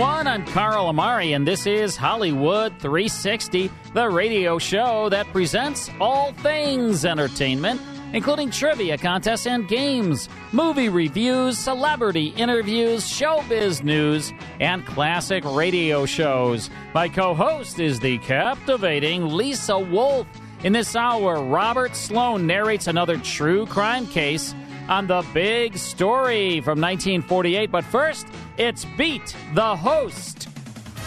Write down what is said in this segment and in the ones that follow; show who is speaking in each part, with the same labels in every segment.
Speaker 1: everyone. I'm Carl Amari, and this is Hollywood 360, the radio show that presents all things entertainment, including trivia contests and games, movie reviews, celebrity interviews, showbiz news, and classic radio shows. My co host is the captivating Lisa Wolf. In this hour, Robert Sloane narrates another true crime case on the big story from 1948. But first, it's Beat the Host.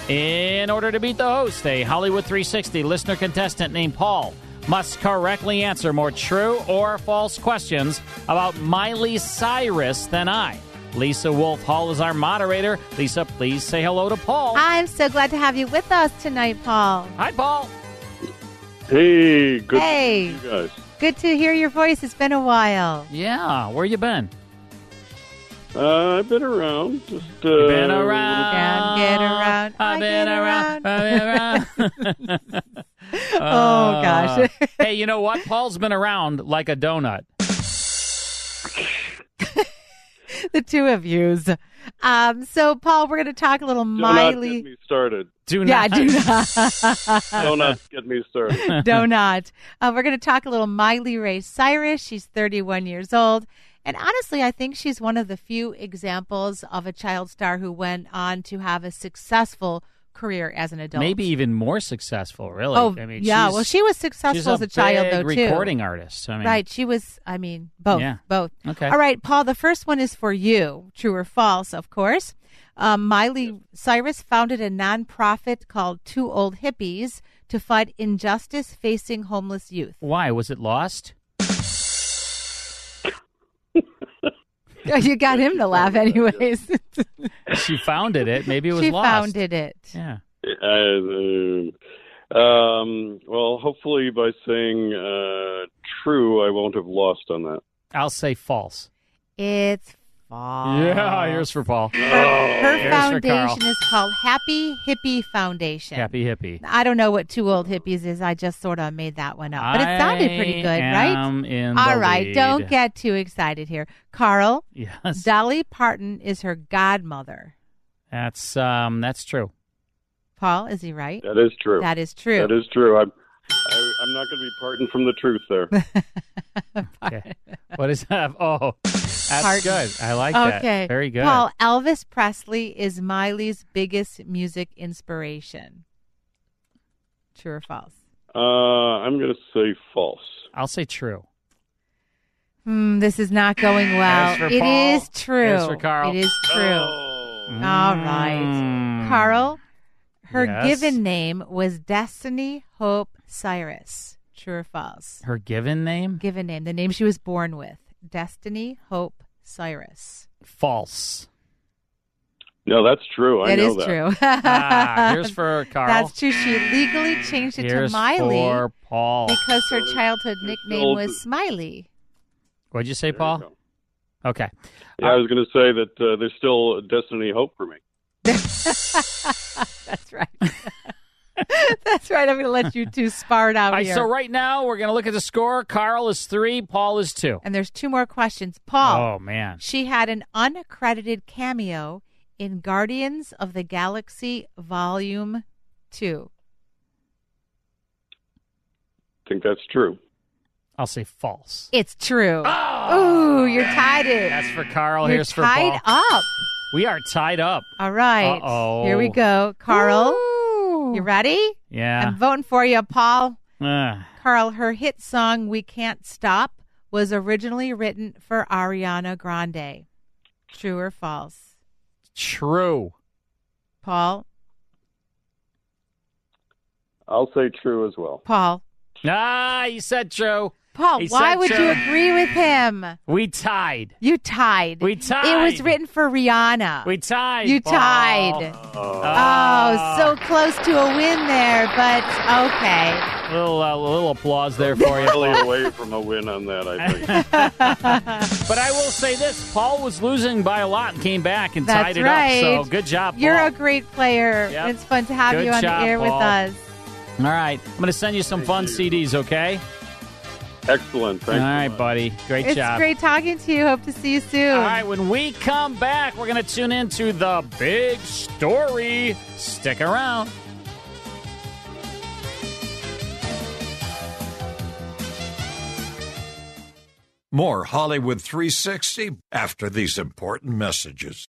Speaker 1: In order to beat the host, a Hollywood 360 listener contestant named Paul must correctly answer more true or false questions about Miley Cyrus than I. Lisa Wolf Hall is our moderator. Lisa, please say hello to Paul.
Speaker 2: I'm so glad to have you with us tonight, Paul.
Speaker 1: Hi, Paul.
Speaker 3: Hey, good
Speaker 2: Hey.
Speaker 3: to see you guys.
Speaker 2: Good to hear your voice. It's been a while.
Speaker 1: Yeah, where you been?
Speaker 3: Uh, I've been around. Just uh,
Speaker 1: You been around.
Speaker 2: Down, get around. I
Speaker 1: I've been
Speaker 2: get
Speaker 1: around. I've been around.
Speaker 2: Oh, gosh.
Speaker 1: Uh, hey, you know what? Paul's been around like a donut.
Speaker 2: the two of yous. Um, so, Paul, we're going to talk a little
Speaker 3: Do not get
Speaker 2: Miley.
Speaker 3: me started.
Speaker 1: Do
Speaker 2: Yeah,
Speaker 1: not.
Speaker 2: do not.
Speaker 3: Do not get me started.
Speaker 2: do not. Uh, we're going to talk a little Miley Ray Cyrus. She's 31 years old. And honestly, I think she's one of the few examples of a child star who went on to have a successful career as an adult.
Speaker 1: Maybe even more successful, really.
Speaker 2: Oh,
Speaker 1: I mean,
Speaker 2: yeah. Well, she was
Speaker 1: she's
Speaker 2: successful as a child,
Speaker 1: big
Speaker 2: though, too.
Speaker 1: recording artist. I mean,
Speaker 2: right. She was, I mean, both.
Speaker 1: Yeah.
Speaker 2: Both.
Speaker 1: Okay.
Speaker 2: All right, Paul, the first one is for you. True or false, of course. Um, Miley Cyrus founded a nonprofit called Two Old Hippies to fight injustice facing homeless youth.
Speaker 1: Why was it lost?
Speaker 2: you got him to laugh, anyways.
Speaker 1: She founded it. Maybe it was
Speaker 2: she
Speaker 1: lost.
Speaker 2: founded it.
Speaker 1: Yeah.
Speaker 3: Uh, um, well, hopefully by saying uh, true, I won't have lost on that.
Speaker 1: I'll say false.
Speaker 2: It's false.
Speaker 1: Yeah, here's for Paul.
Speaker 2: Her, her
Speaker 1: Here's for
Speaker 2: foundation is called Happy Hippie Foundation.
Speaker 1: Happy hippie.
Speaker 2: I don't know what Two Old Hippies is. I just sort of made that one up. But it sounded pretty good,
Speaker 1: I
Speaker 2: right?
Speaker 1: am in
Speaker 2: All
Speaker 1: the
Speaker 2: right,
Speaker 1: lead.
Speaker 2: don't get too excited here. Carl,
Speaker 1: Yes,
Speaker 2: Dolly Parton is her godmother.
Speaker 1: that's um, that's true.
Speaker 2: Paul, is he right?
Speaker 3: That is true.
Speaker 2: That is true.
Speaker 3: That is true. I'm, I, I'm not going to be parting from the truth there.
Speaker 1: Okay. what is that? Oh, that's
Speaker 2: Pardon.
Speaker 1: good. I like that.
Speaker 2: Okay.
Speaker 1: Very good.
Speaker 2: Paul, Elvis Presley is Miley's biggest music inspiration. True or false?
Speaker 3: Uh, I'm going to say false.
Speaker 1: I'll say true.
Speaker 2: Hmm, this is not going well.
Speaker 1: As for
Speaker 2: It
Speaker 1: Paul,
Speaker 2: is true.
Speaker 1: as for Carl.
Speaker 2: It is true.
Speaker 3: Oh.
Speaker 2: All right.
Speaker 1: Mm.
Speaker 2: Carl, her
Speaker 1: Yes.
Speaker 2: given name was Destiny Hope Cyrus. True or false?
Speaker 1: Her given name?
Speaker 2: Given name, the name she was born with. Destiny Hope Cyrus.
Speaker 1: False.
Speaker 3: No, that's true. I
Speaker 2: It
Speaker 3: know
Speaker 2: is
Speaker 3: that.
Speaker 2: true.
Speaker 1: Ah, here's for Carl.
Speaker 2: That's true. She legally changed it
Speaker 1: Here's
Speaker 2: to Miley
Speaker 1: for Paul.
Speaker 2: because her childhood nickname was Smiley.
Speaker 1: What'd you say,
Speaker 3: There
Speaker 1: Paul?
Speaker 3: go.
Speaker 1: Okay.
Speaker 3: Yeah, I was going to say that uh, there's still destiny hope for me.
Speaker 2: That's right. That's right. I'm going to let you two spar it out
Speaker 1: All right,
Speaker 2: here.
Speaker 1: so right now we're going to look at the score. Carl is three, Paul is two.
Speaker 2: and there's two more questions. Paul,
Speaker 1: Oh, man.
Speaker 2: she had an unaccredited cameo in Guardians of the Galaxy Volume 2.
Speaker 3: I think that's true.
Speaker 1: I'll say false.
Speaker 2: It's true. Oh, Ooh, you're tied it.
Speaker 1: That's for Carl.
Speaker 2: you're
Speaker 1: Here's for Paul.
Speaker 2: tied
Speaker 1: Paul.
Speaker 2: up.
Speaker 1: We are tied up.
Speaker 2: All right.
Speaker 1: Uh-oh.
Speaker 2: Here we go. Carl,
Speaker 1: Woo.
Speaker 2: You ready?
Speaker 1: Yeah.
Speaker 2: I'm voting for you, Paul.
Speaker 1: Ugh.
Speaker 2: Carl, her hit song "We Can't Stop" was originally written for Ariana Grande. True or false?
Speaker 1: true.
Speaker 2: Paul.
Speaker 3: I'll say true as well.
Speaker 2: Paul.
Speaker 1: Ah, you said true.
Speaker 2: Paul,
Speaker 1: He
Speaker 2: why
Speaker 1: said
Speaker 2: would you agree with him?
Speaker 1: We tied.
Speaker 2: You tied.
Speaker 1: We tied.
Speaker 2: It was written for Rihanna.
Speaker 1: We tied.
Speaker 2: You
Speaker 1: Paul.
Speaker 2: tied.
Speaker 1: Ah.
Speaker 2: Oh, so close to a win there, but okay.
Speaker 1: little uh, little applause there for you.
Speaker 3: Really
Speaker 1: Paul.
Speaker 3: away from a win on that, I think.
Speaker 1: But I will say this: Paul was losing by a lot and came back and
Speaker 2: That's
Speaker 1: tied it
Speaker 2: right.
Speaker 1: up. So good job,
Speaker 2: You're a great player.
Speaker 1: Yep.
Speaker 2: It's fun to have
Speaker 1: Good
Speaker 2: you on
Speaker 1: job,
Speaker 2: the air with us.
Speaker 1: All right, I'm going to send you some fun CDs. Okay.
Speaker 3: Excellent.
Speaker 1: All
Speaker 3: Thanks. a
Speaker 1: right,
Speaker 3: lot.
Speaker 1: buddy. Great
Speaker 2: It's
Speaker 1: job.
Speaker 2: It's great talking to you. Hope to see you soon.
Speaker 1: All right, when we come back, we're going to tune into the big story. Stick around.
Speaker 4: More Hollywood 360 after these important messages.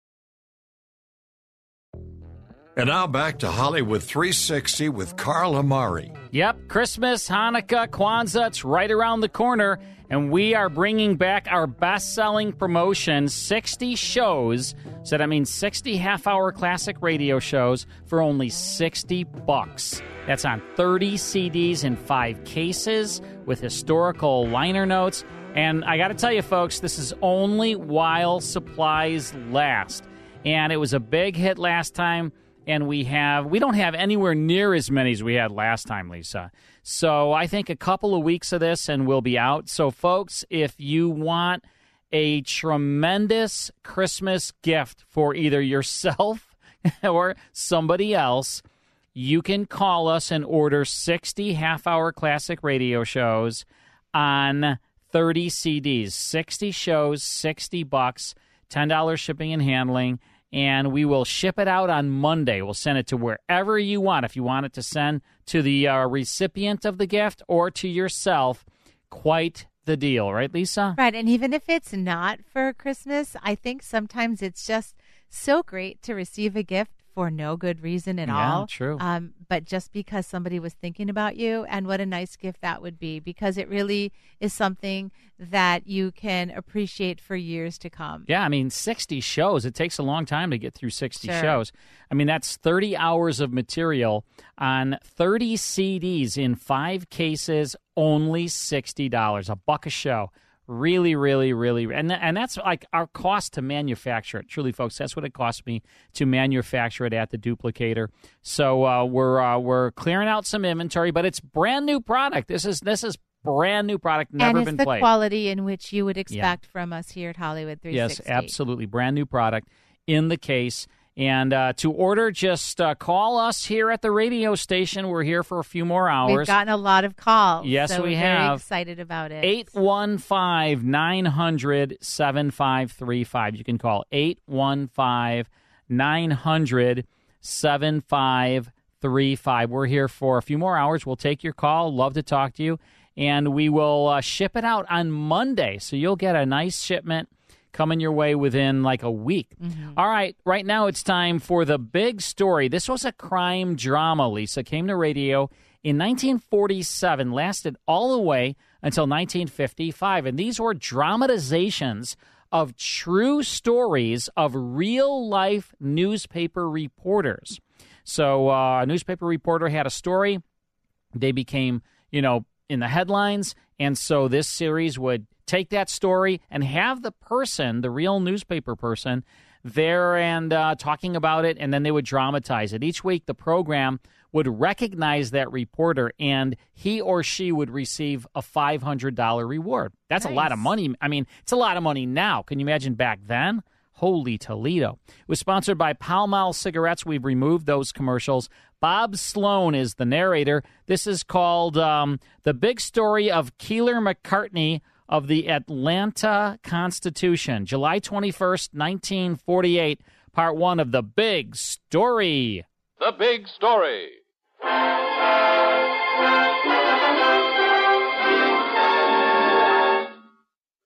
Speaker 4: And now back to Hollywood 360 with Carl Amari.
Speaker 1: Yep, Christmas, Hanukkah, Kwanzaa, it's right around the corner, and we are bringing back our best selling promotion 60 shows. So that means 60 half hour classic radio shows for only 60 bucks. That's on 30 CDs in five cases with historical liner notes. And I got to tell you, folks, this is only while supplies last. And it was a big hit last time and we have we don't have anywhere near as many as we had last time lisa. So i think a couple of weeks of this and we'll be out. So folks if you want a tremendous christmas gift for either yourself or somebody else you can call us and order 60 half hour classic radio shows on 30 CDs, 60 shows, 60 bucks, $10 shipping and handling, and we will ship it out on Monday. We'll send it to wherever you want. If you want it to send to the uh, recipient of the gift or to yourself, quite the deal, right, Lisa?
Speaker 2: Right. And even if it's not for Christmas, I think sometimes it's just so great to receive a gift for no good reason at
Speaker 1: Yeah,
Speaker 2: all.
Speaker 1: true.
Speaker 2: Um, but just because somebody was thinking about you, and what a nice gift that would be, because it really is something that you can appreciate for years to come.
Speaker 1: Yeah, I mean, 60 shows. It takes a long time to get through 60
Speaker 2: Sure.
Speaker 1: shows. I mean, that's 30 hours of material on 30 CDs in five cases, only $60, a buck a show. Really, really, really, and and that's like our cost to manufacture it. Truly, folks, that's what it cost me to manufacture it at the duplicator. So uh, we're uh, we're clearing out some inventory, but it's brand new product. This is this is brand new product, never
Speaker 2: and it's
Speaker 1: been
Speaker 2: the
Speaker 1: played.
Speaker 2: quality in which you would expect from us here at Hollywood 360.
Speaker 1: Yes, absolutely. Brand new product in the case. And uh, to order, just uh, call us here at the radio station. We're here for a few more hours.
Speaker 2: We've gotten a lot of calls.
Speaker 1: Yes,
Speaker 2: so
Speaker 1: we
Speaker 2: we're very
Speaker 1: have.
Speaker 2: excited about it.
Speaker 1: 815 900 7535. You can call 815 900 7535. We're here for a few more hours. We'll take your call. Love to talk to you. And we will uh, ship it out on Monday. So you'll get a nice shipment coming your way within like a week. All right, right now it's time for the big story. This was a crime drama, Lisa. Came to radio in 1947, lasted all the way until 1955. And these were dramatizations of true stories of real life newspaper reporters. So uh, a newspaper reporter had a story, they became, you know, in the headlines. And so this series would take that story and have the person, the real newspaper person, there and uh, talking about it, and then they would dramatize it. Each week, the program would recognize that reporter, and he or she would receive a $500 reward. That's a lot of money. I mean, it's a lot of money now. Can you imagine back then? Holy Toledo. It was sponsored by Pall Mall Cigarettes. We've removed those commercials. Bob Sloane is the narrator. This is called um, The Big Story of Keeler McCartney of the Atlanta Constitution, July 21st, 1948, part one of The Big Story.
Speaker 5: The Big Story.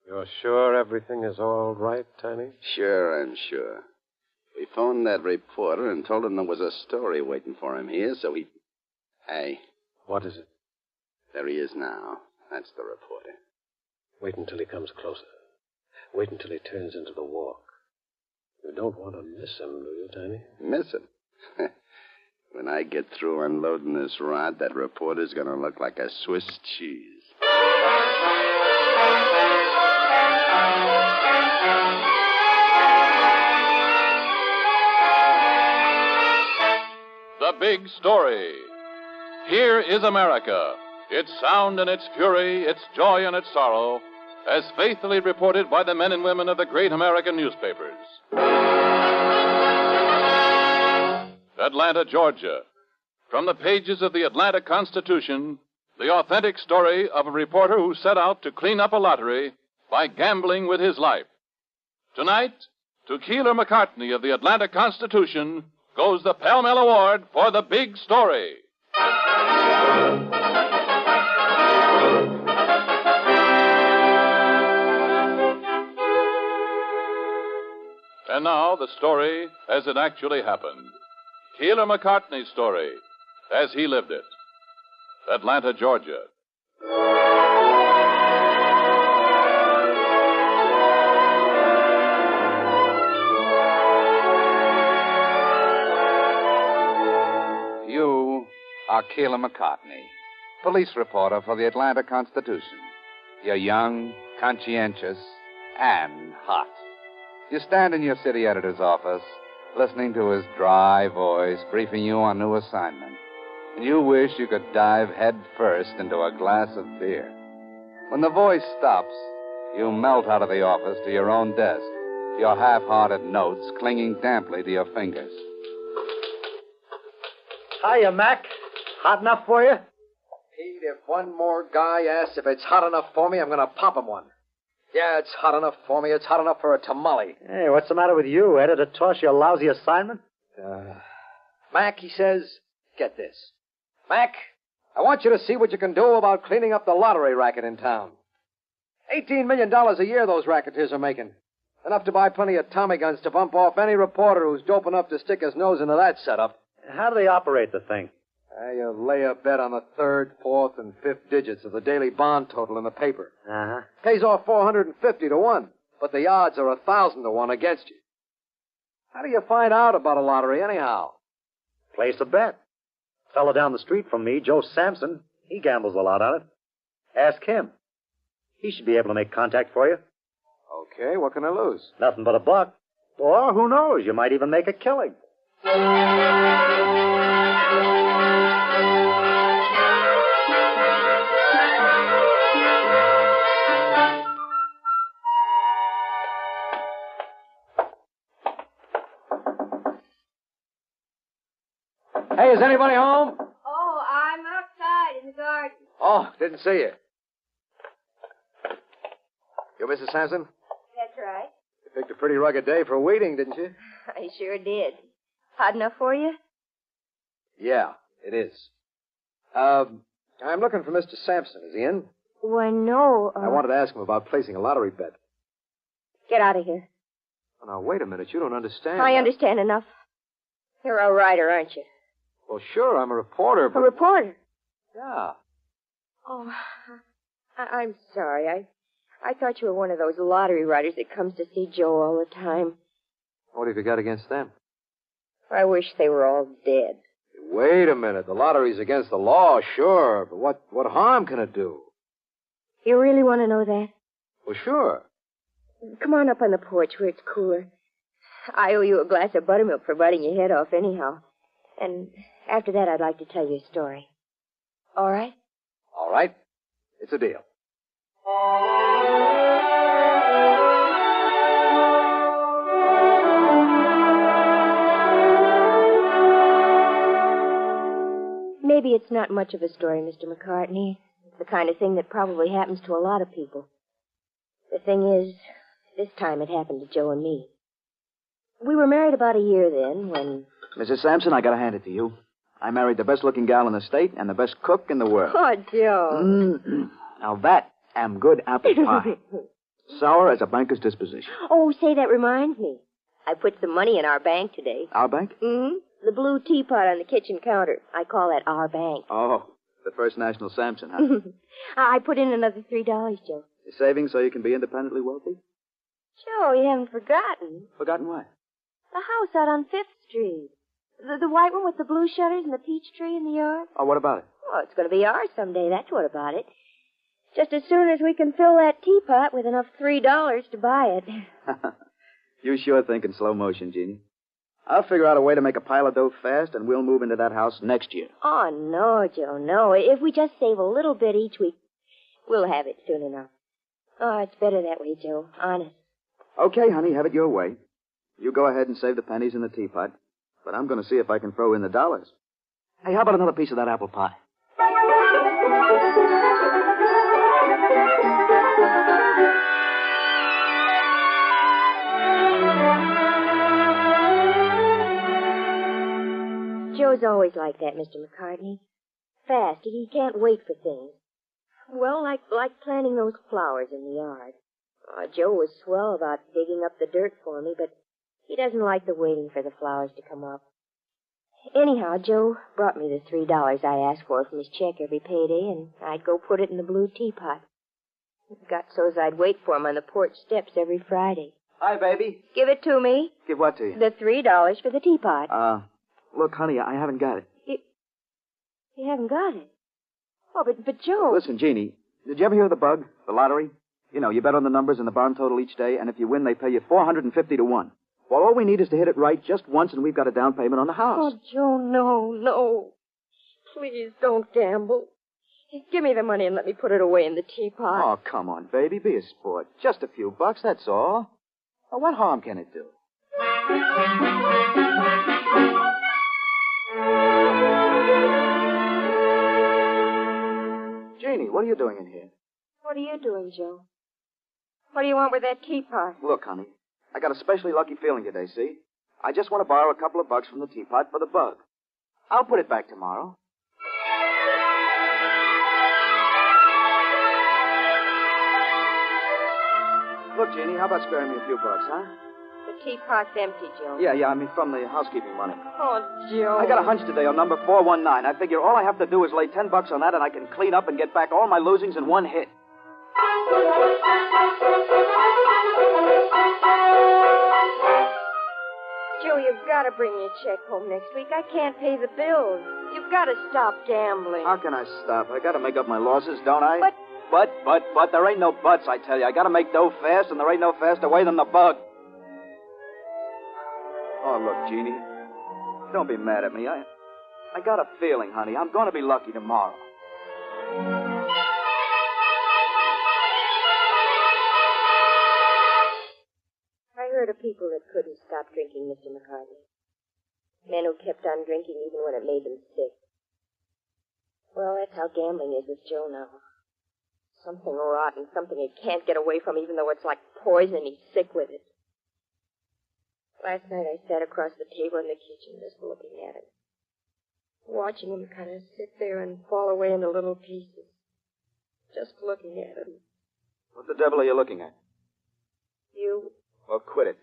Speaker 6: You're sure everything is all right, Tiny?
Speaker 7: Sure, I'm sure. We phoned that reporter and told him there was a story waiting for him here, so he.
Speaker 5: Hey,
Speaker 6: What is it?
Speaker 5: there he is now. That's the reporter.
Speaker 6: Wait until he comes closer. Wait until he turns into the walk. You don't want to miss him, do you, Tiny?
Speaker 5: Miss him. when I get through unloading this rod, that reporter's gonna look like a Swiss cheese.
Speaker 7: The Big Story. Here is America, its sound and its fury, its joy and its sorrow, as faithfully reported by the men and women of the great American newspapers. Atlanta, Georgia. From the pages of the Atlanta Constitution, the authentic story of a reporter who set out to clean up a lottery by gambling with his life. Tonight, to Keeler McCartney of the Atlanta Constitution goes the Pall Mall Award for the big story. And now, the story as it actually happened. Keeler McCartney's story as he lived it. Atlanta, Georgia.
Speaker 8: You are Keeler McCartney, police reporter for the Atlanta Constitution. You're young, conscientious, and hot. You stand in your city editor's office, listening to his dry voice briefing you on new assignment, and you wish you could dive head first into a glass of beer. When the voice stops, you melt out of the office to your own desk, your half hearted notes clinging damply to your fingers.
Speaker 9: Hiya, Mac. Hot enough for you?
Speaker 10: Pete, if one more guy asks if it's hot enough for me, I'm going to pop him one. Yeah, it's hot enough for me. It's hot enough for a tamale.
Speaker 9: Hey, what's the matter with you? Editor toss you a lousy assignment?
Speaker 10: Uh, Mac, he says, get this. Mac, I want you to see what you can do about cleaning up the lottery racket in town. $18 million a year those racketeers are making. Enough to buy plenty of Tommy guns to bump off any reporter who's dope enough to stick his nose into that setup.
Speaker 9: How do they operate the thing?
Speaker 10: Uh, you lay a bet on the third, fourth, and fifth digits of the daily bond total in the paper.
Speaker 9: Uh huh.
Speaker 10: Pays off 450 to 1, but the odds are a 1,000 to 1 against you. How do you find out about a lottery, anyhow?
Speaker 9: Place a bet. Fellow down the street from me, Joe Sampson, he gambles a lot on it. Ask him. He should be able to make contact for you.
Speaker 10: Okay, what can I lose?
Speaker 9: Nothing but a buck. Or who knows, you might even make a killing.
Speaker 10: Hey, is anybody home?
Speaker 11: Oh, I'm outside in the garden.
Speaker 10: Oh, didn't see you. You Mrs. Sampson?
Speaker 11: That's right.
Speaker 10: You picked a pretty rugged day for weeding, didn't you?
Speaker 11: I sure did. Hot enough for you?
Speaker 10: Yeah, it is. Um, I'm looking for Mr. Sampson. Is he in?
Speaker 11: Why, no. Uh,
Speaker 10: I wanted to ask him about placing a lottery bet.
Speaker 11: Get out of here.
Speaker 10: Now, wait a minute. You don't understand.
Speaker 11: I understand enough. You're a writer, aren't you?
Speaker 10: Well, sure, I'm a reporter, but...
Speaker 11: A reporter?
Speaker 10: Yeah.
Speaker 11: Oh, I- I'm sorry. I I thought you were one of those lottery writers that comes to see Joe all the time.
Speaker 10: What have you got against them?
Speaker 11: I wish they were all dead.
Speaker 10: Wait a minute. The lottery's against the law, sure, but what, what harm can it do?
Speaker 11: You really want to know that?
Speaker 10: Well, sure.
Speaker 11: Come on up on the porch where it's cooler. I owe you a glass of buttermilk for biting your head off, anyhow. And after that, I'd like to tell you a story. All right?
Speaker 10: All right. It's a deal.
Speaker 11: Maybe it's not much of a story, Mr. McCartney. It's the kind of thing that probably happens to a lot of people. The thing is, this time it happened to Joe and me. We were married about a year then when.
Speaker 12: Mrs. Sampson, I gotta hand it to you. I married the best looking gal in the state and the best cook in the world.
Speaker 11: Oh, Joe.
Speaker 12: Mm. Now that am good apple pie. Sour as a banker's disposition.
Speaker 11: oh, say, that reminds me. I put some money in our bank today.
Speaker 12: Our bank?
Speaker 11: Mm-hmm. The blue teapot on the kitchen counter. I call that our bank.
Speaker 12: Oh, the First National Sampson, huh?
Speaker 11: I put in another three dollars, Joe.
Speaker 12: You're saving so you can be independently wealthy?
Speaker 11: Joe, you haven't forgotten.
Speaker 12: Forgotten what?
Speaker 11: The house out on Fifth Street. The, the white one with the blue shutters and the peach tree in the yard.
Speaker 12: Oh, what about it?
Speaker 11: Oh, it's going to be ours someday. That's what about it. Just as soon as we can fill that teapot with enough three dollars to buy it.
Speaker 12: You sure think in slow motion, Jeannie. I'll figure out a way to make a pile of dough fast, and we'll move into that house next year.
Speaker 11: Oh no, Joe, no. If we just save a little bit each week, we'll have it soon enough. Oh, it's better that way, Joe. Honest.
Speaker 12: Okay, honey, have it your way. You go ahead and save the pennies in the teapot, but I'm going to see if I can throw in the dollars. Hey, how about another piece of that apple pie?
Speaker 11: Joe's always like that, Mr. McCartney. Fast. He can't wait for things. Well, like like planting those flowers in the yard. Uh, Joe was swell about digging up the dirt for me, but he doesn't like the waiting for the flowers to come up. Anyhow, Joe brought me the three dollars I asked for from his check every payday, and I'd go put it in the blue teapot. It got so's I'd wait for him on the porch steps every Friday.
Speaker 12: Hi, baby.
Speaker 11: Give it to me.
Speaker 12: Give what to you?
Speaker 11: The three dollars for the teapot.
Speaker 12: Uh, look, honey, I haven't got it.
Speaker 11: You haven't got it. Oh, but but Joe.
Speaker 12: Listen, Jeannie, did you ever hear of the bug, the lottery? You know, you bet on the numbers and the bond total each day, and if you win, they pay you 450 to 1. Well, all we need is to hit it right just once, and we've got a down payment on the house.
Speaker 11: Oh, Joe, no, no. Please don't gamble. Give me the money and let me put it away in the teapot.
Speaker 12: Oh, come on, baby. Be a sport. Just a few bucks, that's all. What harm can it do? Jeannie, what are you doing in here?
Speaker 11: What are you doing, Joe? What do you want with that teapot?
Speaker 12: Look, honey, I got a specially lucky feeling today, see? I just want to borrow a couple of bucks from the teapot for the bug. I'll put it back tomorrow. Look, Jeannie, how about sparing me a few bucks, huh?
Speaker 11: The teapot's empty, Joe.
Speaker 12: Yeah, yeah, I mean from the housekeeping money.
Speaker 11: Oh, Joe.
Speaker 12: I got a hunch today on number 419. I figure all I have to do is lay 10 bucks on that and I can clean up and get back all my losings in one hit.
Speaker 11: Joe, you've got to bring your check home next week. I can't pay the bills. You've got to stop gambling.
Speaker 12: How can I stop? I gotta make up my losses, don't I?
Speaker 11: But-
Speaker 12: But, but, but, there ain't no buts, I tell you. I gotta make dough fast, and there ain't no faster way than the bug. Oh, look, Jeannie. Don't be mad at me. I, I got a feeling, honey. I'm gonna be lucky tomorrow.
Speaker 11: Heard of people that couldn't stop drinking, Mr. McCartney. Men who kept on drinking even when it made them sick. Well, that's how gambling is with Joe now. Something rotten, something he can't get away from, even though it's like poison he's sick with it. Last night I sat across the table in the kitchen just looking at him. Watching him kind of sit there and fall away into little pieces. Just looking at him.
Speaker 12: What the devil are you looking at?
Speaker 11: You,
Speaker 12: Well, quit it.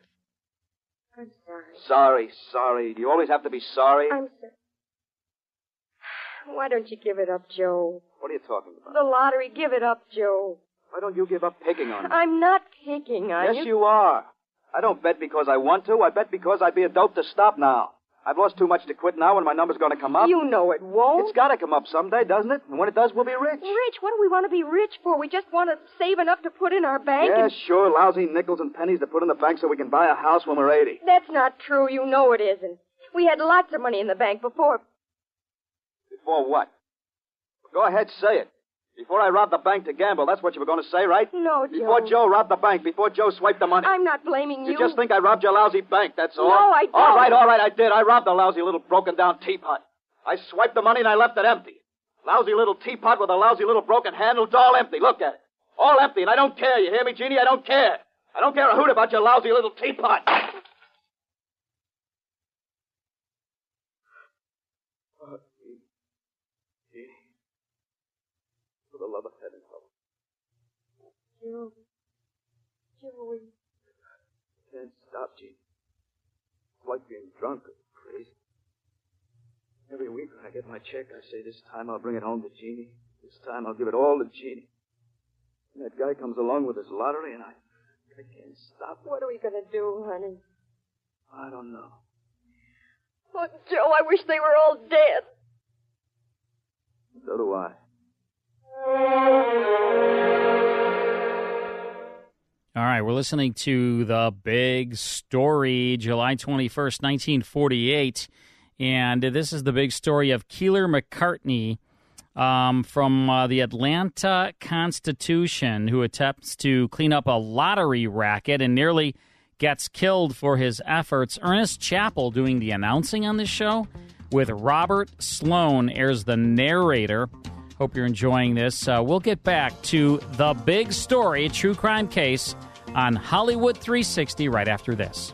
Speaker 11: I'm sorry.
Speaker 12: Sorry, sorry. Do you always have to be sorry?
Speaker 11: I'm sorry. Why don't you give it up, Joe?
Speaker 12: What are you talking about?
Speaker 11: The lottery, give it up, Joe.
Speaker 12: Why don't you give up picking on me?
Speaker 11: I'm not picking on you.
Speaker 12: yes, you are. I don't bet because I want to. I bet because I'd be a dope to stop now. I've lost too much to quit now, and my number's going to come up.
Speaker 11: You know it won't.
Speaker 12: It's got to come up someday, doesn't it? And when it does, we'll be rich.
Speaker 11: Rich? What do we want to be rich for? We just want to save enough to put in our bank.
Speaker 12: Yeah,
Speaker 11: and...
Speaker 12: sure. Lousy nickels and pennies to put in the bank so we can buy a house when we're 80.
Speaker 11: That's not true. You know it isn't. We had lots of money in the bank before.
Speaker 12: Before what? Go ahead, say it. Before I robbed the bank to gamble, that's what you were going to say, right?
Speaker 11: No, Joe.
Speaker 12: Before Joe robbed the bank, before Joe swiped the money.
Speaker 11: I'm not blaming you.
Speaker 12: You just think I robbed your lousy bank, that's all?
Speaker 11: No, I don't.
Speaker 12: All right, all right, I did. I robbed the lousy little broken down teapot. I swiped the money and I left it empty. Lousy little teapot with a lousy little broken handle, it's all empty. Look at it. All empty, and I don't care. You hear me, Jeannie? I don't care. I don't care a hoot about your lousy little teapot. Oh, Jeannie. Jeannie. For the love of heaven.
Speaker 11: Joe. Joey.
Speaker 12: I can't stop, Jeannie. It's like being drunk or crazy. Every week when I get my check, I say, this time I'll bring it home to Jeannie. This time I'll give it all to Jeannie. And that guy comes along with his lottery, and I, I can't stop.
Speaker 11: What are we going to do, honey?
Speaker 12: I don't know.
Speaker 11: Oh, Joe, I wish they were all dead.
Speaker 12: So do I.
Speaker 1: All right, we're listening to The Big Story, July 21st, 1948. And this is the big story of Keeler McCartney um, from uh, the Atlanta Constitution, who attempts to clean up a lottery racket and nearly gets killed for his efforts. Ernest Chappell doing the announcing on this show with Robert Sloane airs the narrator. Hope you're enjoying this. Uh, we'll get back to the big story, true crime case on Hollywood 360 right after this.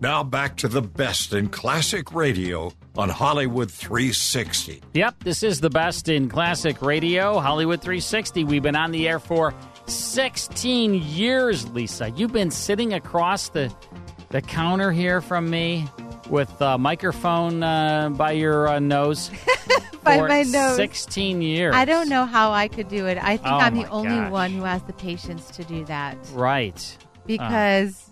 Speaker 4: Now back to the best in classic radio on Hollywood 360.
Speaker 1: Yep, this is the best in classic radio, Hollywood 360. We've been on the air for 16 years, Lisa. You've been sitting across the the counter here from me with a microphone uh, by your uh, nose.
Speaker 2: By
Speaker 1: for
Speaker 2: my nose.
Speaker 1: 16 years.
Speaker 2: I don't know how I could do it. I think
Speaker 1: Oh
Speaker 2: I'm the only
Speaker 1: gosh.
Speaker 2: one who has the patience to do that
Speaker 1: Right.
Speaker 2: because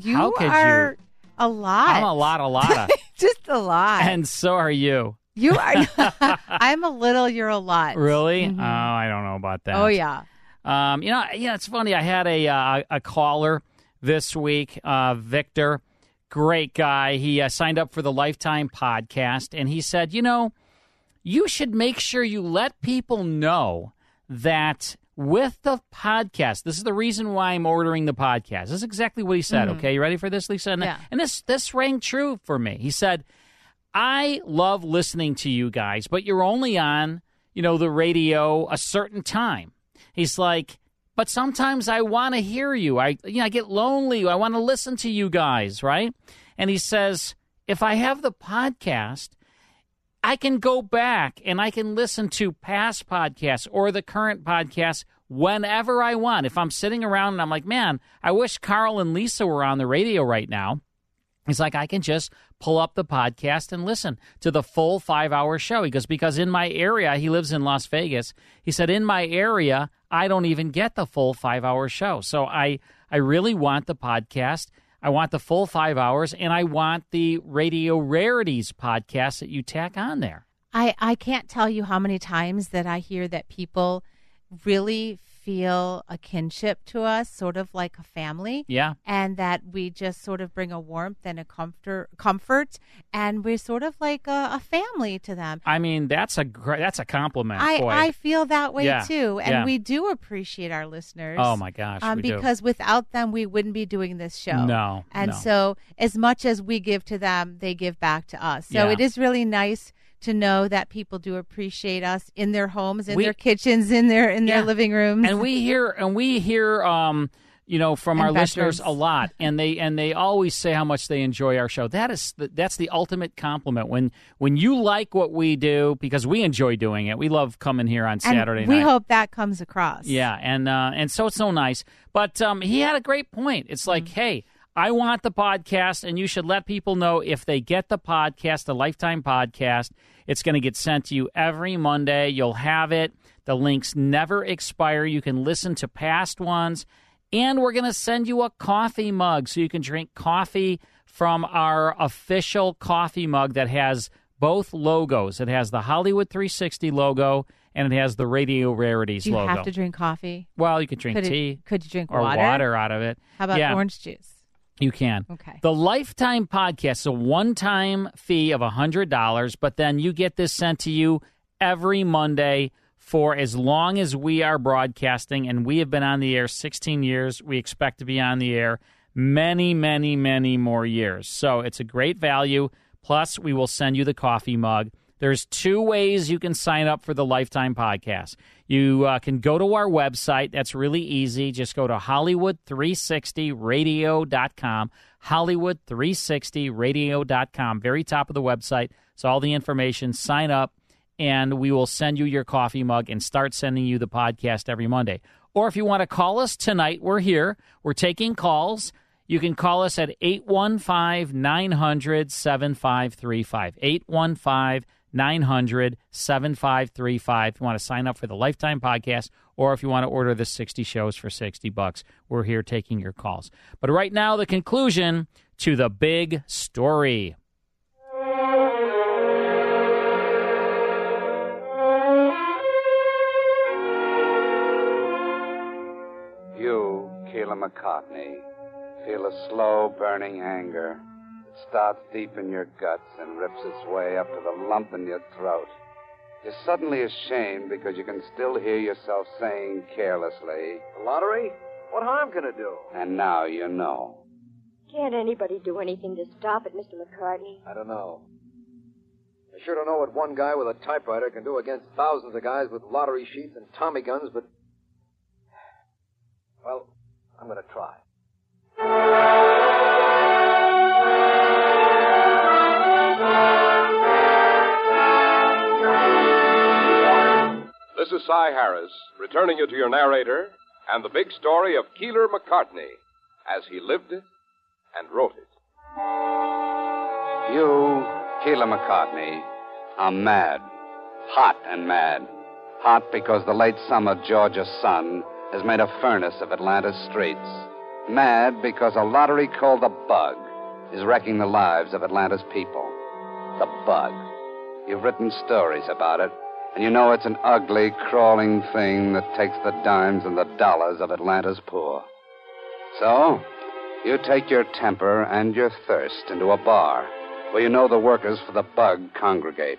Speaker 2: you
Speaker 1: how could you?
Speaker 2: are a lot.
Speaker 1: I'm a lot, a lot.
Speaker 2: Just a lot.
Speaker 1: and so are you.
Speaker 2: you are. I'm a little. You're a lot.
Speaker 1: Really?
Speaker 2: Mhm.
Speaker 1: Oh, I don't know about that.
Speaker 2: Oh yeah.
Speaker 1: Um, you know, yeah, it's funny. I had a uh, a caller this week, uh, Victor, great guy. He uh, signed up for the Lifetime podcast, and he said, you know, you should make sure you let people know that with the podcast, this is the reason why I'm ordering the podcast. This is exactly what he said.
Speaker 2: Mhm.
Speaker 1: Okay, you ready for this, Lisa? And,
Speaker 2: Yeah.
Speaker 1: and this this rang true for me. He said, I love listening to you guys, but you're only on, you know, the radio a certain time. He's like, but sometimes I want to hear you. I you know, I get lonely. I want to listen to you guys, right? And he says, if I have the podcast, I can go back and I can listen to past podcasts or the current podcast whenever I want. If I'm sitting around and I'm like, man, I wish Carl and Lisa were on the radio right now. He's like, I can just pull up the podcast and listen to the full five hour show. He goes, because in my area, he lives in Las Vegas. He said, in my area, I don't even get the full five hour show. So I, I really want the podcast. I want the full five hours, and I want the Radio Rarities podcast that you tack on there.
Speaker 2: I, I can't tell you how many times that I hear that people really feel a kinship to us, sort of like a family.
Speaker 1: Yeah.
Speaker 2: And that we just sort of bring a warmth and a comfort, comfort, and we're sort of like a, a family to them.
Speaker 1: I mean, that's a gr- that's a compliment.
Speaker 2: I,
Speaker 1: boy.
Speaker 2: I feel that way
Speaker 1: Yeah,
Speaker 2: too, and
Speaker 1: yeah.
Speaker 2: we do appreciate our listeners.
Speaker 1: Oh, my gosh,
Speaker 2: Um,
Speaker 1: we do.
Speaker 2: because without them, we wouldn't be doing this show.
Speaker 1: No,
Speaker 2: and
Speaker 1: no.
Speaker 2: so as much as we give to them, they give back to us. So
Speaker 1: Yeah.
Speaker 2: it is really nice to know that people do appreciate us in their homes, in
Speaker 1: We-
Speaker 2: their kitchens, in their in
Speaker 1: Yeah.
Speaker 2: their living rooms.
Speaker 1: and we hear and we hear um you know from
Speaker 2: And
Speaker 1: our listeners a lot and they and they always say how much they enjoy our show. That is the, that's the ultimate compliment. When when you like what we do because we enjoy doing it. We love coming here on
Speaker 2: And
Speaker 1: saturday
Speaker 2: we
Speaker 1: night.
Speaker 2: hope that comes across.
Speaker 1: yeah and uh and so it's so nice. But um he had a great point. It's like hey I want the podcast, and you should let people know if they get the podcast, the Lifetime podcast. It's going to get sent to you every Monday. You'll have it. The links never expire. You can listen to past ones. And we're going to send you a coffee mug so you can drink coffee from our official coffee mug that has both logos. It has the Hollywood 360 logo and it has the Radio Rarities
Speaker 2: Do you
Speaker 1: logo.
Speaker 2: have to drink coffee?
Speaker 1: well, you could drink
Speaker 2: Could it-
Speaker 1: tea.
Speaker 2: could you drink
Speaker 1: or
Speaker 2: water?
Speaker 1: out of it.
Speaker 2: How about
Speaker 1: Yeah.
Speaker 2: orange juice?
Speaker 1: You can.
Speaker 2: Okay.
Speaker 1: The lifetime podcast is a one time fee of $100, but then you get this sent to you every Monday for as long as we are broadcasting. And we have been on the air 16 years. We expect to be on the air many, many, many more years. So it's a great value. Plus, we will send you the coffee mug. There's two ways you can sign up for the Lifetime podcast. You uh, can go to our website. That's really easy. Just go to Hollywood360radio.com. Hollywood360radio.com. Very top of the website. It's all the information. Sign up, and we will send you your coffee mug and start sending you the podcast every Monday. Or if you want to call us tonight, we're here. We're taking calls. You can call us at 815 900 7535. 815 900 7535. If you want to sign up for the Lifetime podcast or if you want to order the 60 shows for 60 bucks, we're here taking your calls. But right now, the conclusion to the big story.
Speaker 8: You, Keeler McCartney, feel a slow burning anger. It starts deep in your guts and rips its way up to the lump in your throat. You're suddenly ashamed because you can still hear yourself saying carelessly,
Speaker 10: The lottery? What harm can it do?
Speaker 8: and now you know.
Speaker 11: Can't anybody do anything to stop it, Mr. McCartney?
Speaker 10: I don't know. I sure don't know what one guy with a typewriter can do against thousands of guys with lottery sheets and Tommy guns, but. Well, I'm going to try.
Speaker 13: This is Cy Harris, returning you to your narrator and the big story of Keeler McCartney as he lived it and wrote it.
Speaker 8: You, Keeler McCartney, are mad. Hot and mad. Hot because the late summer Georgia sun has made a furnace of Atlanta's streets. Mad because a lottery called the Bug is wrecking the lives of Atlanta's people. The Bug. You've written stories about it, and you know it's an ugly, crawling thing that takes the dimes and the dollars of Atlanta's poor. So, you take your temper and your thirst into a bar where you know the workers for the bug congregate.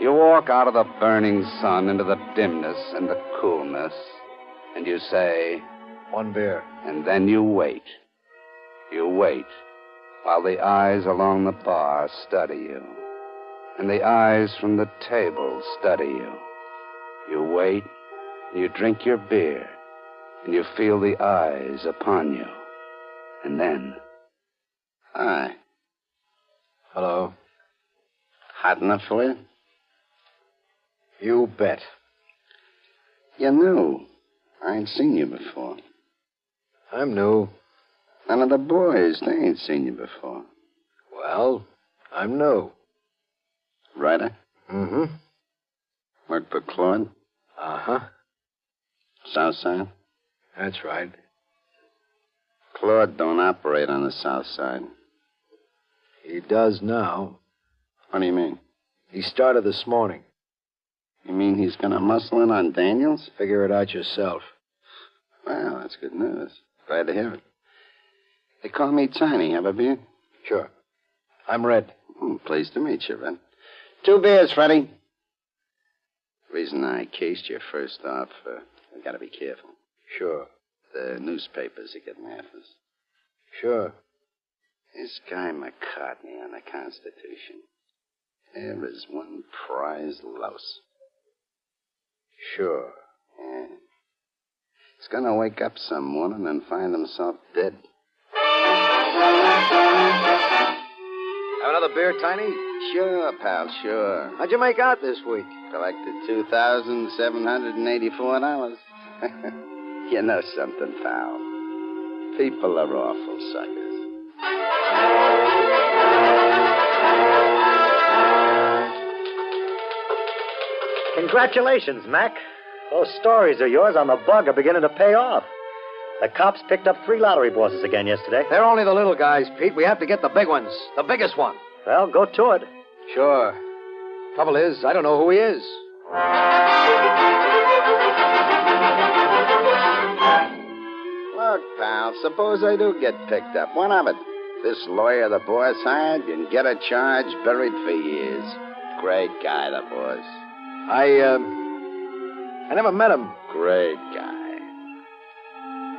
Speaker 8: You walk out of the burning sun into the dimness and the coolness, and you say,
Speaker 10: One beer.
Speaker 8: and then you wait. You wait while the eyes along the bar study you, and the eyes from the table study you. You wait, and you drink your beer, and you feel the eyes upon you. And then,
Speaker 5: Hi.
Speaker 10: Hello.
Speaker 5: Hot enough for you?
Speaker 10: You bet.
Speaker 5: You're new. I ain't seen you before.
Speaker 10: I'm new.
Speaker 5: None of the boys, they ain't seen you before.
Speaker 10: Well, I'm new.
Speaker 5: Writer?
Speaker 10: Mm hmm.
Speaker 5: Work for Claude?
Speaker 10: Uh huh.
Speaker 5: South Side?
Speaker 10: That's right.
Speaker 5: Claude don't operate on the South Side.
Speaker 10: He does now.
Speaker 5: What do you mean?
Speaker 10: He started this morning.
Speaker 5: You mean he's gonna muscle in on Daniels?
Speaker 10: Figure it out yourself.
Speaker 5: Well, that's good news. Glad to hear it. They call me Tiny. Have a beer?
Speaker 10: Sure. I'm Red.
Speaker 5: Hmm, pleased to meet you, Red. Two beers, Freddie. Reason I cased you first off, uh, I gotta be careful.
Speaker 10: Sure.
Speaker 5: The newspapers are getting after us.
Speaker 10: Sure.
Speaker 5: This guy McCartney on the Constitution. There is one prize louse.
Speaker 10: Sure.
Speaker 5: Yeah. He's gonna wake up some morning and find himself dead.
Speaker 10: Have another beer, Tiny?
Speaker 5: Sure, pal, sure.
Speaker 10: How'd you make out this week?
Speaker 5: Collected $2,784. you know something, pal. People are awful suckers.
Speaker 9: Congratulations, Mac. Those stories of yours on the bug are beginning to pay off. The cops picked up three lottery bosses again yesterday.
Speaker 10: They're only the little guys, Pete. We have to get the big ones. The biggest one.
Speaker 9: Well, go to it.
Speaker 10: Sure. Trouble is, I don't know who he is.
Speaker 5: Look, pal, suppose I do get picked up. What of it? This lawyer the boss hired can get a charge buried for years. Great guy, the boss.
Speaker 10: I, uh, I never met him.
Speaker 5: Great guy.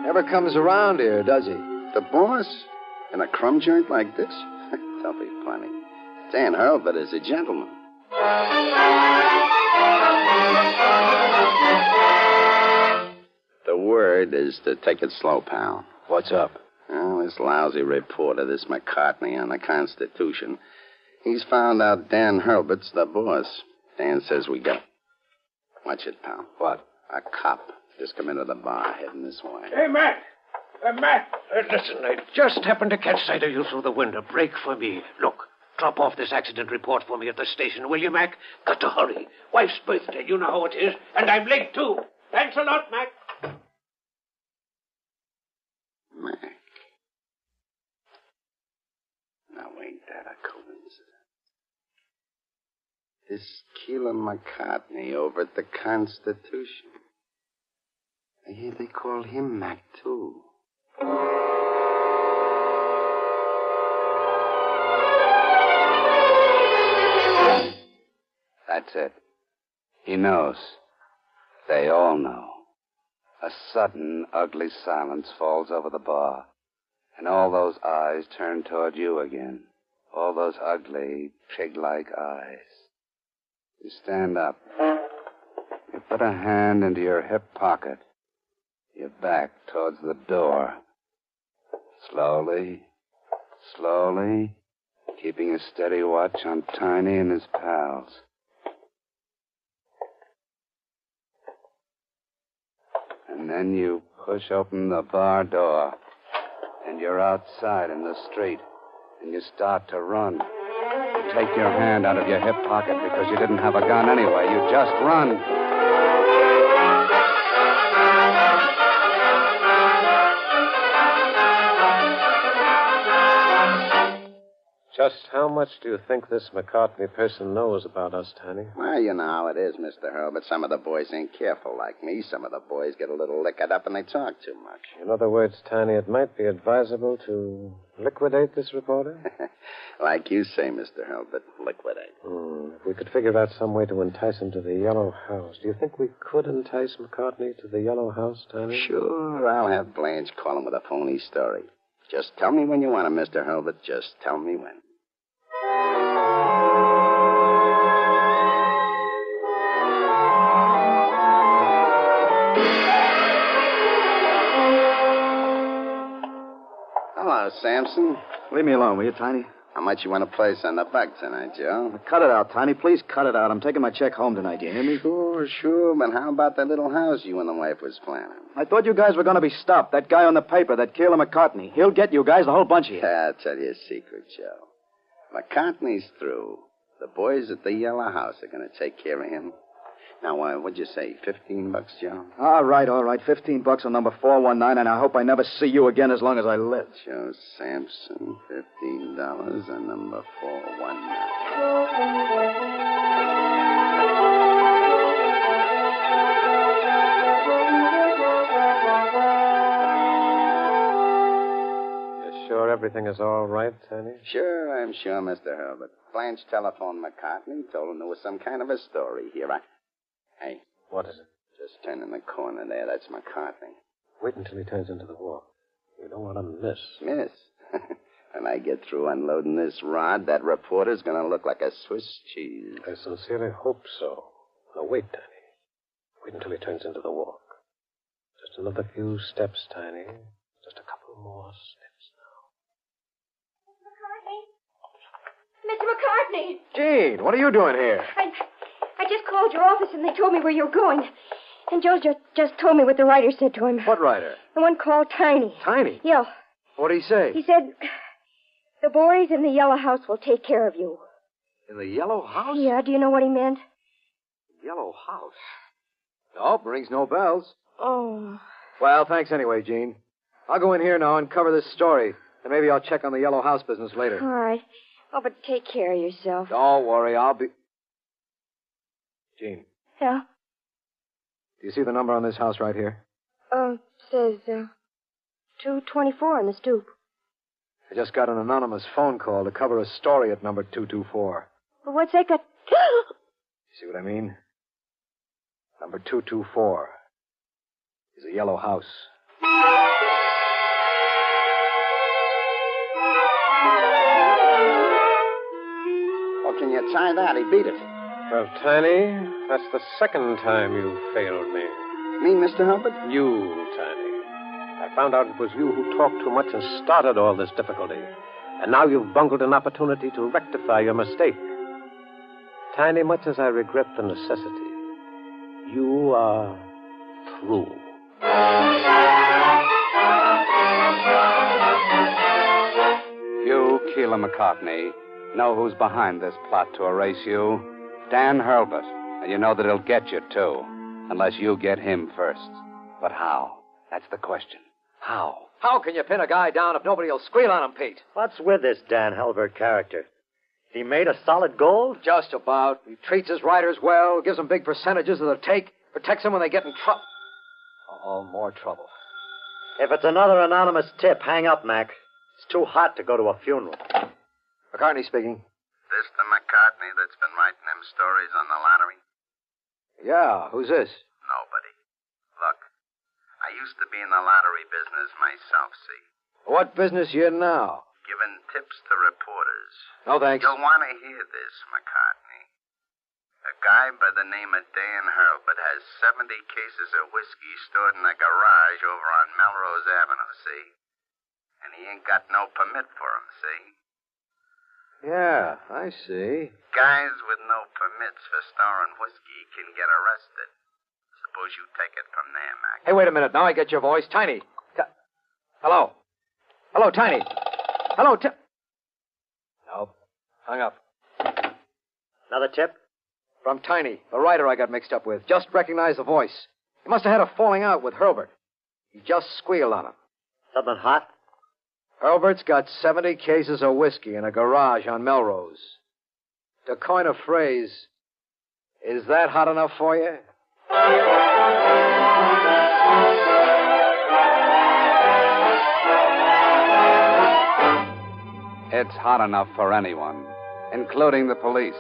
Speaker 10: Never comes around here, does he?
Speaker 5: The boss? In a crumb joint like this? Don't be funny. Dan Hurlbut is a gentleman. The word is to take it slow, pal.
Speaker 10: What's up?
Speaker 5: Well, this lousy reporter, this McCartney on the Constitution, he's found out Dan Hurlbut's the boss. Dan says we got. Watch it, pal.
Speaker 10: What?
Speaker 5: A cop just come into the bar heading this way.
Speaker 6: Hey, Mac. Uh, Mac, uh, listen, I just happened to catch sight of you through the window. Break for me. Look, drop off this accident report for me at the station, will you, Mac? Got to hurry. Wife's birthday, you know how it is. And I'm late, too. Thanks a lot, Mac.
Speaker 5: Mac. Now, ain't that a coincidence? This Keeler McCartney over at the Constitution. I hear they call him Mac, too.
Speaker 8: That's it. He knows. They all know. A sudden, ugly silence falls over the bar, and all those eyes turn toward you again. All those ugly, pig like eyes. You stand up. You put a hand into your hip pocket. Your back towards the door. Slowly, slowly, keeping a steady watch on Tiny and his pals. And then you push open the bar door, and you're outside in the street, and you start to run. You take your hand out of your hip pocket because you didn't have a gun anyway. You just run.
Speaker 6: Just how much do you think this McCartney person knows about us, Tiny?
Speaker 5: Well, you know how it is, Mr. Hurlbut. Some of the boys ain't careful like me. Some of the boys get a little liquored up and they talk too much.
Speaker 6: In other words, Tiny, it might be advisable to liquidate this reporter?
Speaker 5: like you say, Mr. Hurlbut, liquidate.
Speaker 6: Hmm. If we could figure out some way to entice him to the Yellow House, do you think we could entice McCartney to the Yellow House, Tiny?
Speaker 5: Sure, I'll have Blanche call him with a phony story. Just tell me when you want him, Mr. Hurlbut. Just tell me when. Hello, Sampson.
Speaker 9: Leave me alone, will you, Tiny?
Speaker 5: How much you want to place on the buck tonight, Joe?
Speaker 9: Cut it out, Tiny. Please cut it out. I'm taking my check home tonight. You hear me?
Speaker 5: Sure, sure. But how about that little house you and the wife was planning?
Speaker 9: I thought you guys were going to be stopped. That guy on the paper, that Keeler McCartney. He'll get you guys, the whole bunch of you.
Speaker 5: Yeah, I'll tell you a secret, Joe. McCartney's through. The boys at the Yellow House are going to take care of him. Now, uh, what'd you say? Fifteen bucks, Joe?
Speaker 9: All right, all right. Fifteen bucks on number 419, and I hope I never see you again as long as I live.
Speaker 5: Joe Sampson, fifteen dollars on number four one nine.
Speaker 6: You sure everything is all right, Tony?
Speaker 5: Sure, I'm sure, Mr. Hurlbut. Blanche telephoned McCartney, told him there was some kind of a story here. I... Hey,
Speaker 6: What is it?
Speaker 5: just turn in the corner there. That's McCartney.
Speaker 6: Wait until he turns into the walk. You don't want to miss.
Speaker 5: Miss. when I get through unloading this rod, that reporter's going to look like a Swiss cheese.
Speaker 6: I sincerely hope so. Now, wait, Tiny. Wait until he turns into the walk. Just another few steps, Tiny. Just a couple more steps. Now.
Speaker 11: Mr. McCartney? Mr. McCartney!
Speaker 10: Gene, what are you doing here?
Speaker 11: I, I just called your office and they told me where you were going. And Joe just, just told me what the writer said to him.
Speaker 10: What writer?
Speaker 11: The one called Tiny.
Speaker 10: Tiny.
Speaker 11: Yeah.
Speaker 10: What did he say?
Speaker 11: He said, the boys in the yellow house will take care of you.
Speaker 10: In the yellow house?
Speaker 11: Yeah, do you know what he meant?
Speaker 10: Yellow house. No, rings no bells.
Speaker 11: Oh.
Speaker 10: Well, thanks anyway, Gene. I'll go in here now and cover this story. And maybe I'll check on the yellow house business later.
Speaker 11: All right. Oh, but take care of yourself.
Speaker 10: Don't worry, I'll be. Gene,
Speaker 11: Yeah.
Speaker 10: do you see the number on this house right here?
Speaker 11: Um, says, uh, 224 on the stoop.
Speaker 10: I just got an anonymous phone call to cover a story at number 224.
Speaker 11: But what's that got...
Speaker 10: You see what I mean? Number 224 is a yellow house.
Speaker 5: How can you tie that? He beat it.
Speaker 6: Well, Tiny, that's the second time you've failed me.
Speaker 5: Me, Mr. Hurlbut?
Speaker 6: You, Tiny. I found out it was you who talked too much and started all this difficulty. And now you've bungled an opportunity to rectify your mistake. Tiny, much as I regret the necessity, you are through.
Speaker 8: You, Keeler McCartney, know who's behind this plot to erase you. Dan Hurlbut. And you know that he'll get you, too. Unless you get him first. But how? That's the question. How?
Speaker 10: How can you pin a guy down if nobody will squeal on him, Pete?
Speaker 9: What's with this Dan Hurlbut character? He made a solid gold?
Speaker 10: Just about. He treats his writers well, gives them big percentages of the take, protects them when they get in trouble. Oh, more trouble.
Speaker 9: If it's another anonymous tip, hang up, Mac. It's too hot to go to a funeral.
Speaker 10: McCartney speaking.
Speaker 14: This the McCartney that's been writing them stories on the lottery?
Speaker 10: Yeah, who's this?
Speaker 14: Nobody. Look, I used to be in the lottery business myself, see?
Speaker 10: What business you in now?
Speaker 14: Giving tips to reporters.
Speaker 10: No, thanks.
Speaker 14: You'll want to hear this, McCartney. A guy by the name of Dan Hurlbut has 70 cases of whiskey stored in a garage over on Melrose Avenue, see? And he ain't got no permit for 'em, see?
Speaker 10: Yeah, I see.
Speaker 14: Guys with no permits for storing whiskey can get arrested. Suppose you take it from there, Mac.
Speaker 10: Hey, wait a minute. Now I get your voice. Tiny. T- Hello. Hello, Tiny. Hello, T- Nope. Hung up.
Speaker 9: Another tip?
Speaker 10: From Tiny, the writer I got mixed up with. Just recognized the voice. He must have had a falling out with Hurlbut. He just squealed on him.
Speaker 9: Something hot?
Speaker 10: Hurlbut's got 70 cases of whiskey in a garage on Melrose. To coin a phrase, is that hot enough for you?
Speaker 8: It's hot enough for anyone, including the police.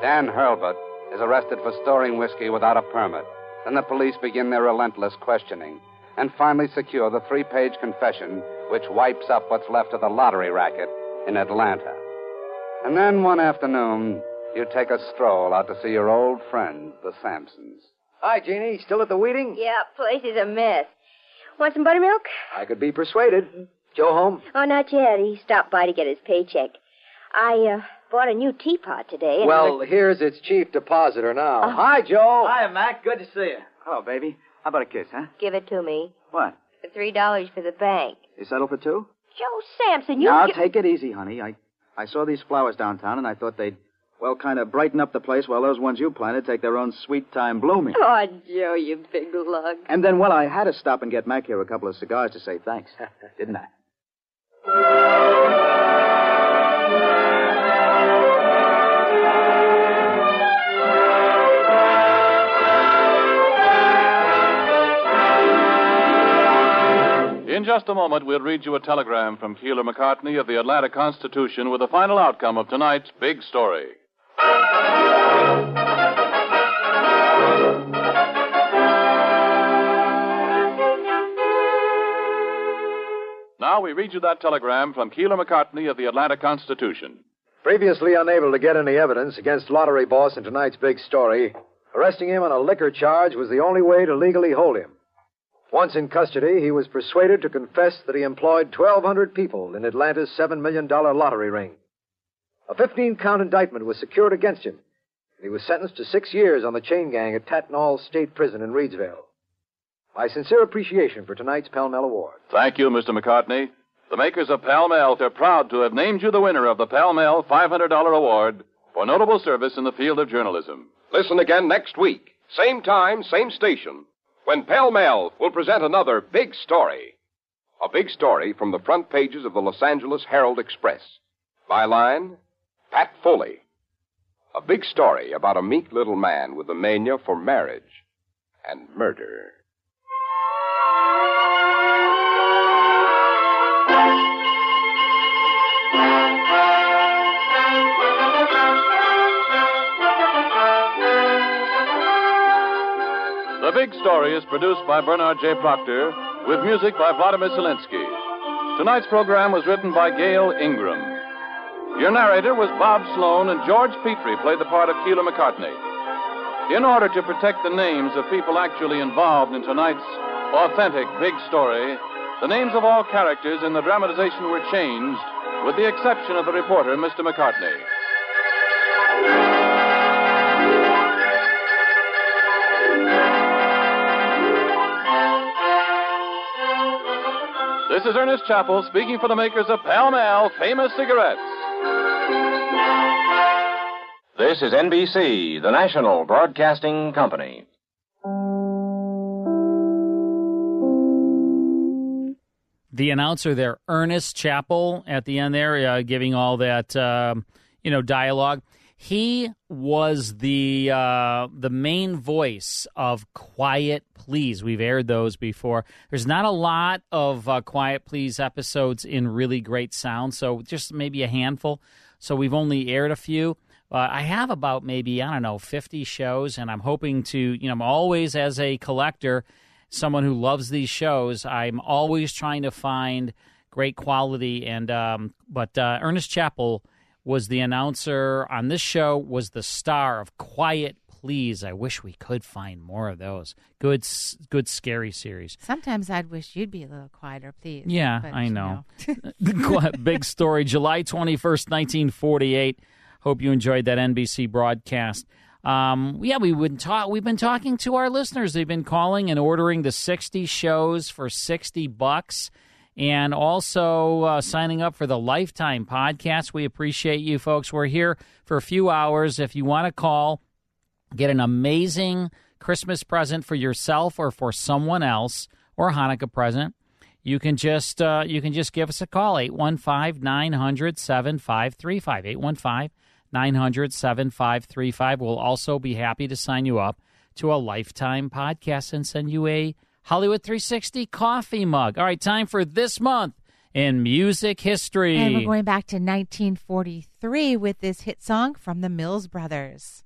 Speaker 8: Dan Hurlbut is arrested for storing whiskey without a permit. Then the police begin their relentless questioning and finally secure the three page confession which wipes up what's left of the lottery racket in Atlanta. And then one afternoon, you take a stroll out to see your old friends, the Sampsons.
Speaker 10: Hi, Jeannie. Still at the weeding?
Speaker 11: Yeah, place is a mess. Want some buttermilk?
Speaker 10: I could be persuaded. Joe home?
Speaker 11: Oh, not yet. He stopped by to get his paycheck. I, uh, bought a new teapot today. and
Speaker 10: Well, here's its chief depositor now.
Speaker 11: Oh.
Speaker 10: Hi, Joe.
Speaker 12: Hi, Mac. Good to see you. Hello, baby. How about a kiss, huh?
Speaker 11: Give it to me.
Speaker 12: What?
Speaker 11: For three dollars for the bank.
Speaker 12: You settle for two?
Speaker 11: Joe Sampson, you
Speaker 12: now,
Speaker 11: gi-
Speaker 12: take it easy, honey. I, I saw these flowers downtown, and I thought they'd, well, kind of brighten up the place while those ones you planted take their own sweet time blooming.
Speaker 11: Oh, Joe, you big lug.
Speaker 12: And then, well, I had to stop and get Mac here a couple of cigars to say thanks, didn't I?
Speaker 7: In just a moment, we'll read you a telegram from Keeler McCartney of the Atlanta Constitution with the final outcome of tonight's big story. Now we read you that telegram from Keeler McCartney of the Atlanta Constitution.
Speaker 10: Previously unable to get any evidence against lottery boss in tonight's big story, arresting him on a liquor charge was the only way to legally hold him. Once in custody, he was persuaded to confess that he employed 1,200 people in Atlanta's $7 million lottery ring. A 15 count indictment was secured against him, and he was sentenced to six years on the chain gang at Tattnall State Prison in Reidsville. My sincere appreciation for tonight's Pall Mall Award.
Speaker 7: Thank you, Mr. McCartney. The makers of Pall Mall are proud to have named you the winner of the Pall Mall $500 award for notable service in the field of journalism.
Speaker 13: Listen again next week, same time, same station, when Pall Mall will present another big story. A big story from the front pages of the Los Angeles Herald Express. Byline Pat Foley. A big story about a meek little man with a mania for marriage and murder.
Speaker 7: Big Story is produced by Bernard J. Prockter with music by Vladimir Selinsky. Tonight's program was written by Gail Ingram. Your narrator was Bob Sloane, and George Petrie played the part of Keeler McCartney. In order to protect the names of people actually involved in tonight's authentic big story, the names of all characters in the dramatization were changed, with the exception of the reporter, Mr. McCartney. This is Ernest Chappell speaking for the makers of Pall Mall famous cigarettes.
Speaker 15: This is NBC, the national broadcasting company.
Speaker 1: the announcer there, Ernest Chappell, at the end there, uh, giving all that um, you know dialogue. He was the uh, the main voice of Quiet Please. We've aired those before. There's not a lot of uh, Quiet Please episodes in really great sound, so just maybe a handful. So we've only aired a few. Uh, I have about maybe I don't know 50 shows, and I'm hoping to you know I'm always as a collector someone who loves these shows. I'm always trying to find great quality, and um, but uh, Ernest Chappell was the announcer on this show. Was the star of Quiet Please. I wish we could find more of those good, good scary series.
Speaker 2: Sometimes I'd wish you'd be a little quieter, please.
Speaker 1: Yeah,
Speaker 2: But,
Speaker 1: I
Speaker 2: you
Speaker 1: know. Big story, July 21st, 1948. Hope you enjoyed that NBC broadcast. Um, yeah, we would talk. We've been talking to our listeners. They've been calling and ordering the 60 shows for 60 bucks, and also uh, signing up for the Lifetime podcast. We appreciate you folks. We're here for a few hours. If you want to call, get an amazing Christmas present for yourself or for someone else, or Hanukkah present you can just uh, you can just give us a call 815-900-7535 815-900-7535 we'll also be happy to sign you up to a lifetime podcast and send you a hollywood 360 coffee mug all right time for this month in music history
Speaker 2: And we're going back to 1943 with this hit song from the Mills Brothers.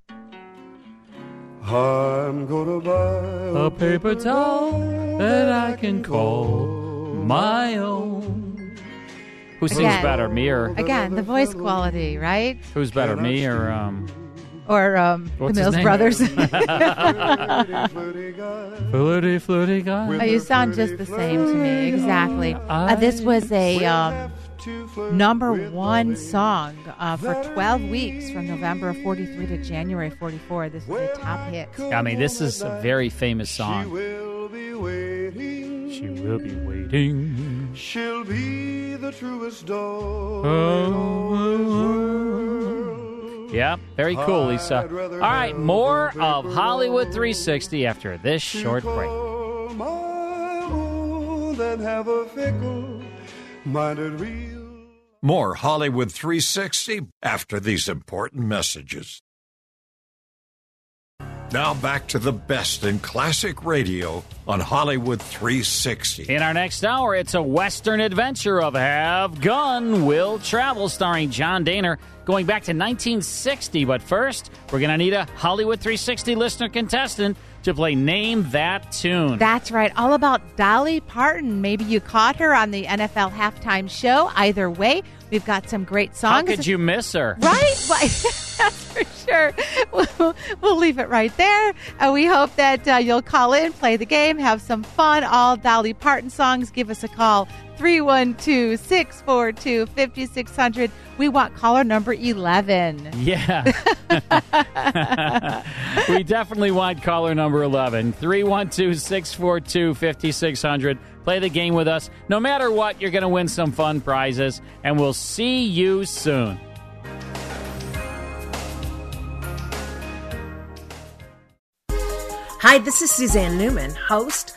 Speaker 16: I'm gonna buy
Speaker 1: a paper towel that I can call my own who sings
Speaker 2: Again.
Speaker 1: better me or
Speaker 2: Again, the voice quality, right?
Speaker 1: who's better me or um
Speaker 2: Or um,
Speaker 1: What's
Speaker 2: the Mills? Brothers.
Speaker 1: Flirty, flirty guy.
Speaker 2: Oh, you sound just the same to me. Exactly. Uh, this was a um, number one song uh, for 12 weeks from November of 43 to January 44. This is a top hit.
Speaker 1: I mean, this is a very famous song. She will be waiting.
Speaker 16: She'll be the truest dog.
Speaker 1: Yeah, very cool, Lisa. All right, more of Hollywood 360 after this short break.
Speaker 16: Then have a fickle minded real.
Speaker 4: More Hollywood 360 after these important messages. Now back to the best in classic radio on Hollywood 360.
Speaker 1: In our next hour, it's a Western adventure of Have Gun Will Travel, starring John Dehner, going back to 1960. But first, we're going to need a Hollywood 360 listener contestant to play Name That Tune.
Speaker 2: That's right. All about Dolly Parton. Maybe you caught her on the NFL halftime show. Either way, we've got some great songs.
Speaker 1: How could you miss her?
Speaker 2: Right? That's for sure. We'll, we'll leave it right there. And we hope that uh, you'll call in, play the game, have some fun. All Dolly Parton songs. Give us a call 312 642 5600. We want caller number 11.
Speaker 1: Yeah. we definitely want caller number 11. 312 642 5600. Play the game with us. No matter what, you're going to win some fun prizes, and we'll see you soon.
Speaker 17: Hi, this is Suzanne Newman, host